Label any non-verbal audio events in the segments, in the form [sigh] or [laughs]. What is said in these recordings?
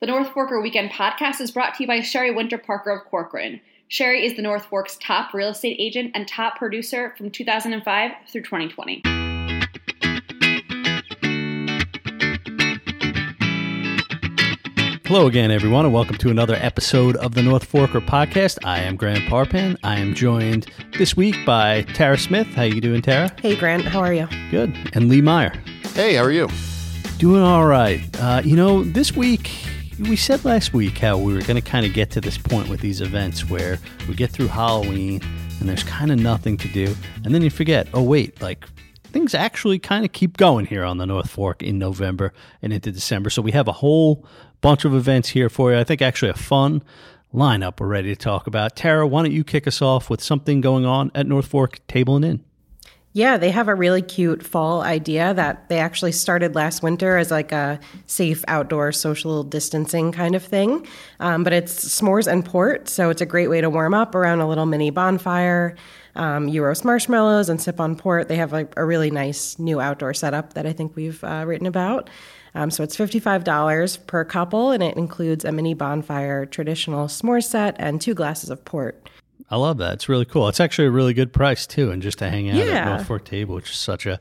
The North Forker Weekend podcast is brought to you by Sheri Winter Parker of Corcoran. Sheri is the North Fork's top real estate agent and top producer from 2005 through 2020. Hello again, everyone, and welcome to another episode of the North Forker podcast. I am Grant Parpan. I am joined this week by Tara Smith. How are you doing, Tara? Hey, Grant. How are you? Good. And Lee Meyer. Hey, how are you? Doing all right. Uh, you know, this week we said last week how we were going to kind of get to this point with these events where we get through Halloween and there's kind of nothing to do, and then you forget. Oh wait, like things actually kind of keep going here on the North Fork in November and into December. So we have a whole bunch of events here for you. I think actually a fun lineup we're ready to talk about. Tara, why don't you kick us off with something going on at North Fork Table and Inn? Yeah, they have a really cute fall idea that they actually started last winter as like a safe outdoor social distancing kind of thing. Um, but it's s'mores and port, so it's a great way to warm up around a little mini bonfire. Um, you roast marshmallows and sip on port. They have like a really nice new outdoor setup that I think we've uh, written about. Um, so it's $55 per couple, and it includes a mini bonfire, traditional s'more set, and two glasses of port. I love that. It's really cool. It's actually a really good price too, and just to hang out Yeah. at North Fork Table, which is such a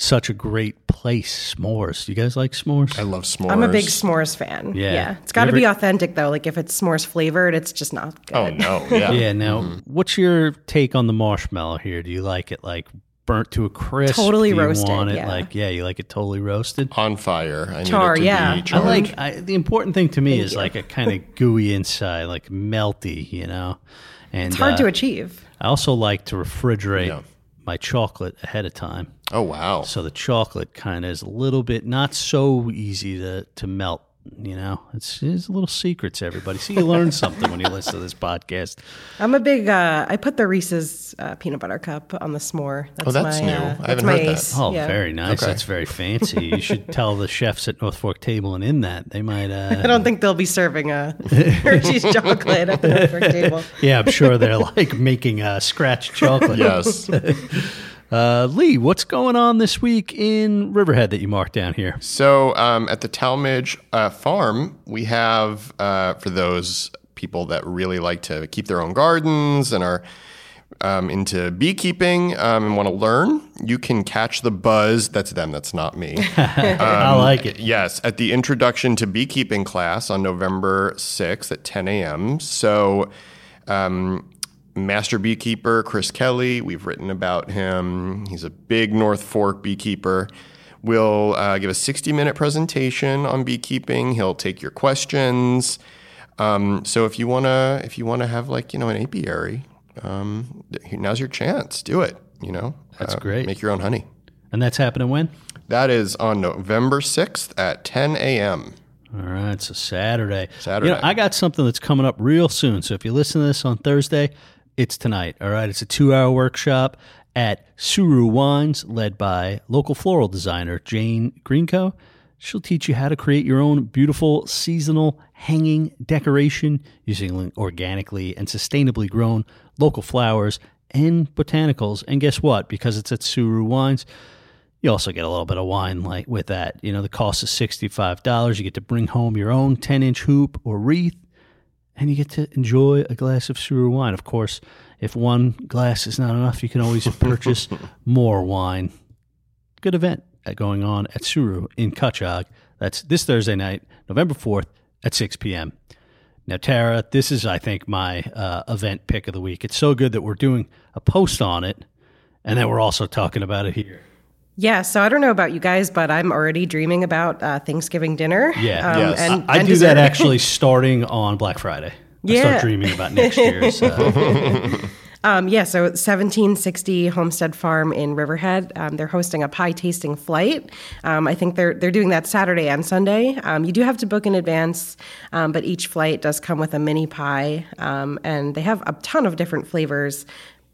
such a great place. S'mores. Do you guys like s'mores? I love s'mores. I'm a big s'mores fan. Yeah. yeah. It's got to You be authentic, though. Like, if it's s'mores flavored, it's just not oh, good. Oh no, yeah. [laughs] yeah. Now, mm-hmm. what's your take on the marshmallow here? Do you like it like burnt to a crisp? Totally you roasted, Want it yeah. like yeah, you like it totally roasted. On fire. I need Char, it to yeah. Be I I like I, the important thing to me Thank is you. like a kind of [laughs] gooey inside, like melty, you know. And It's hard uh, to achieve. I also like to refrigerate Yeah. my chocolate ahead of time. Oh wow. So the chocolate kind of is a little bit not so easy to, to melt. You know, it's, it's a little secrets, everybody. See, you learn [laughs] something when you listen to this podcast. I'm a big. Uh, I put the Reese's uh, peanut butter cup on the s'more. That's Oh, that's my, new. Uh, I haven't my heard that. Oh, Yeah. very nice. Okay. That's very fancy. You should [laughs] tell the chefs at North Fork Table and Inn that they might. Uh, I don't think they'll be serving a [laughs] Hershey's chocolate at the North Fork table. yeah, I'm sure they're like making uh, scratch chocolate. yes. Uh, Lee, what's going on this week in Riverhead that you marked down here? So um, at the Talmage uh, farm, we have uh, for those people that really like to keep their own gardens and are um, into beekeeping um, and want to learn, you can catch the buzz. That's them. That's not me. [laughs] I like it. Yes, at the Introduction to Beekeeping class on November 6th at 10 a.m. So, um, master beekeeper Chris Kelly, we've written about him. He's a big North Fork beekeeper. We'll uh, give a 60 minute presentation on beekeeping. He'll take your questions. Um, so if you wanna, if you wanna have like you know an apiary, um, now's your chance. Do it. You know, That's Uh, great. Make your own honey. And that's happening when? That is on November 6th at 10 a.m. All right, so Saturday. Saturday. You know, I got something that's coming up real soon. So if you listen to this on Thursday, it's tonight. All right, it's a two-hour workshop at Suhru Wines, led by local floral designer Jane Greenco. She'll teach you how to create your own beautiful seasonal hanging decoration using organically and sustainably grown local flowers and botanicals. And guess what? Because it's at Suhru Wines, you also get a little bit of wine like with that. You know, the cost is $65. You get to bring home your own 10 inch hoop or wreath, and you get to enjoy a glass of Suhru wine. Of course, if one glass is not enough, you can always [laughs] purchase more wine. Good event going on at Suhru in Cutchogue. That's this Thursday night, November 4th at 6 p.m. Now, Tara, this is, I think, my uh, event pick of the week. It's so good that we're doing a post on it, and then we're also talking about it here. Yeah, so I don't know about you guys, but I'm already dreaming about uh, Thanksgiving dinner. Yeah. um, Yes. and, I, I and do dessert. that [laughs] actually starting on Black Friday. I Yeah. start dreaming about next year's. [laughs] Uh, Um, yeah, so 1760 Homestead Farm in Riverhead. Um, they're hosting a pie tasting flight. Um, I think they're they're doing that Saturday and Sunday. Um, you do have to book in advance, um, but each flight does come with a mini pie, um, and they have a ton of different flavors.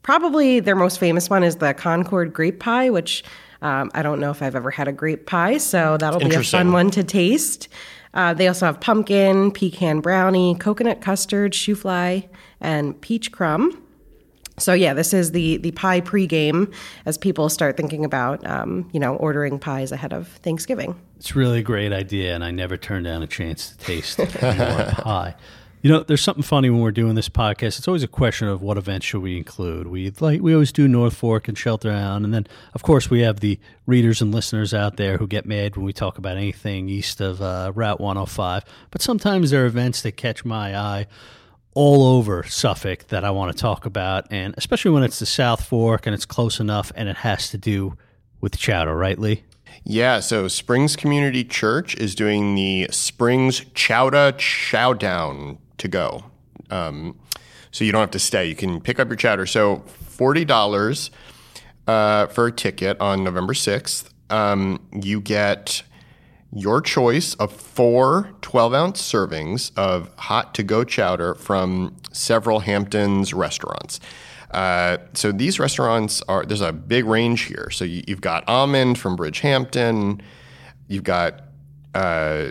Probably their most famous one is the Concord grape pie, which um, I don't know if I've ever had a grape pie, so that'll be a fun one to taste. Uh, they also have pumpkin, pecan brownie, coconut custard, shoofly, and peach crumb. So yeah, this is the the pie pregame as people start thinking about um, you know ordering pies ahead of Thanksgiving. It's really a great idea, and I never turn down a chance to taste [laughs] more pie. You know, there's something funny when we're doing this podcast. It's always a question of what events should we include. We like we always do North Fork and Shelter Island, and then of course we have the readers and listeners out there who get mad when we talk about anything east of uh, Route 105. But sometimes there are events that catch my eye all over Suffolk that I want to talk about, and especially when it's the South Fork and it's close enough, and it has to do with chowder, right, Lee? Yeah, so Springs Community Church is doing the Springs Chowder Chowdown to go. Um, so you don't have to stay. You can pick up your chowder. So $40 uh, for a ticket on November 6th. Um, you get your choice of four 12 ounce servings of hot to go chowder from several Hamptons restaurants. Uh, so these restaurants are, there's a big range here. So you, have got Almond from Bridgehampton, you've got, uh,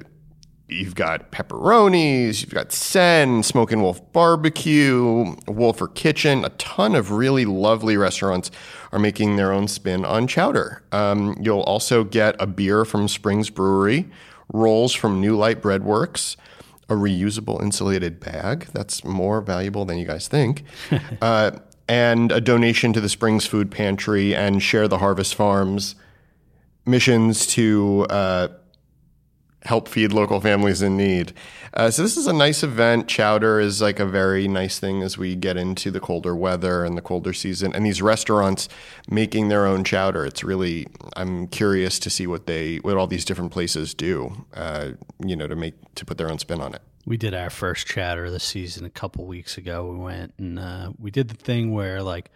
You've got pepperonis, you've got Sen, Smoking Wolf Barbecue, Wölffer Kitchen. A ton of really lovely restaurants are making their own spin on chowder. Um, you'll also get a beer from Springs Brewery, rolls from New Light Breadworks, a reusable insulated bag. That's more valuable than you guys think. [laughs] uh, and a donation to the Springs Food Pantry and Share the Harvest Farms missions to. Uh, help feed local families in need. Uh, so this is a nice event. Chowder is like a very nice thing as we get into the colder weather and the colder season. And these restaurants making their own chowder. It's really I'm curious to see what they what all these different places do. Uh, you know, to make to put their own spin on it. We did our first chowder this season a couple weeks ago. We went and uh, we did the thing where like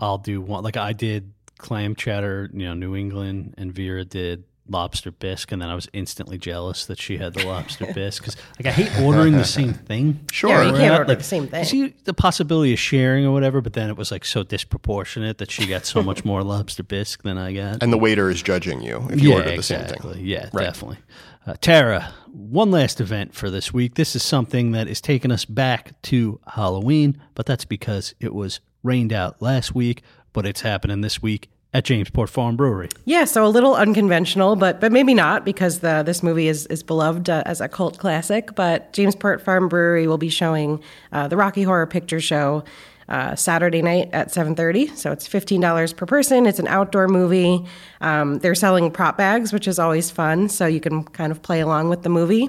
I'll do one like I did clam chowder. You know, New England and Vera did lobster bisque, and then I was instantly jealous that she had the lobster [laughs] bisque because like I hate ordering the same thing. Sure, Yeah, you can't order Like, the same thing. See the possibility of sharing or whatever, but then it was like so disproportionate that she got so much more lobster bisque than I got. And the waiter is judging you if you yeah, order the exactly. same thing. Yeah, Right. definitely. Uh, Tara, one last event for this week. This is something that is taking us back to Halloween, but that's because it was rained out last week, but it's happening this week at Jamesport Farm Brewery. Yeah, so a little unconventional, but but maybe not because the this movie is is beloved uh, as a cult classic. But Jamesport Farm Brewery will be showing uh, the Rocky Horror Picture Show uh, Saturday night at seven thirty. So it's fifteen dollars per person. It's an outdoor movie. Um, they're selling prop bags, which is always fun. So you can kind of play along with the movie.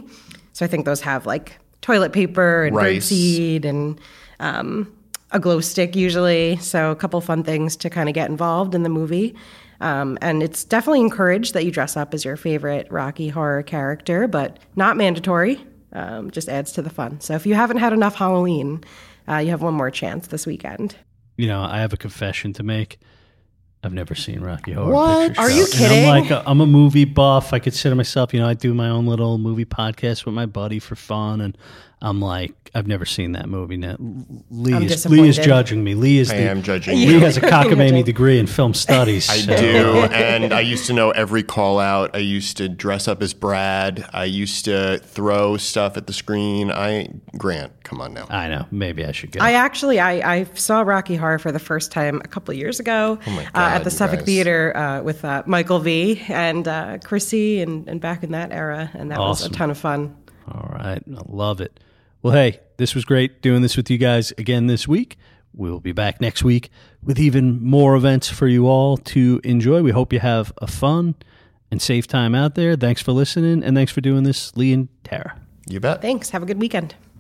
So I think those have like toilet paper and Rice. birdseed and um, a glow stick usually. So a couple fun things to kind of get involved in the movie. Um, and it's definitely encouraged that you dress up as your favorite Rocky Horror character, but not mandatory. Um, just adds to the fun. So if you haven't had enough Halloween, uh, you have one more chance this weekend. You know, I have a confession to make. I've never seen Rocky Horror What? Picture Are Show. you And kidding? I'm like, a, I'm a movie buff. I consider myself, you know, I do my own little movie podcast with my buddy for fun, and I'm like, I've never seen that movie. Now, Lee I'm is Lee is judging me. Lee is I the, am judging Lee you. has a cockamamie [laughs] degree in film studies. I so- do, [laughs] and I used to know every call out. I used to dress up as Brad. I used to throw stuff at the screen. I Grant, come on now. I know. Maybe I should go. I actually I, I saw Rocky Horror for the first time a couple of years ago my uh, at the Suffolk guys. Theater uh, with uh, Michael V and uh, Chrissy and, and back in that era, and that was a ton of fun. All right. I love it. Well, hey, this was great doing this with you guys again this week. We'll be back next week with even more events for you all to enjoy. We hope you have a fun and safe time out there. Thanks for listening, and thanks for doing this, Lee and Tara. You bet. Thanks. Have a good weekend.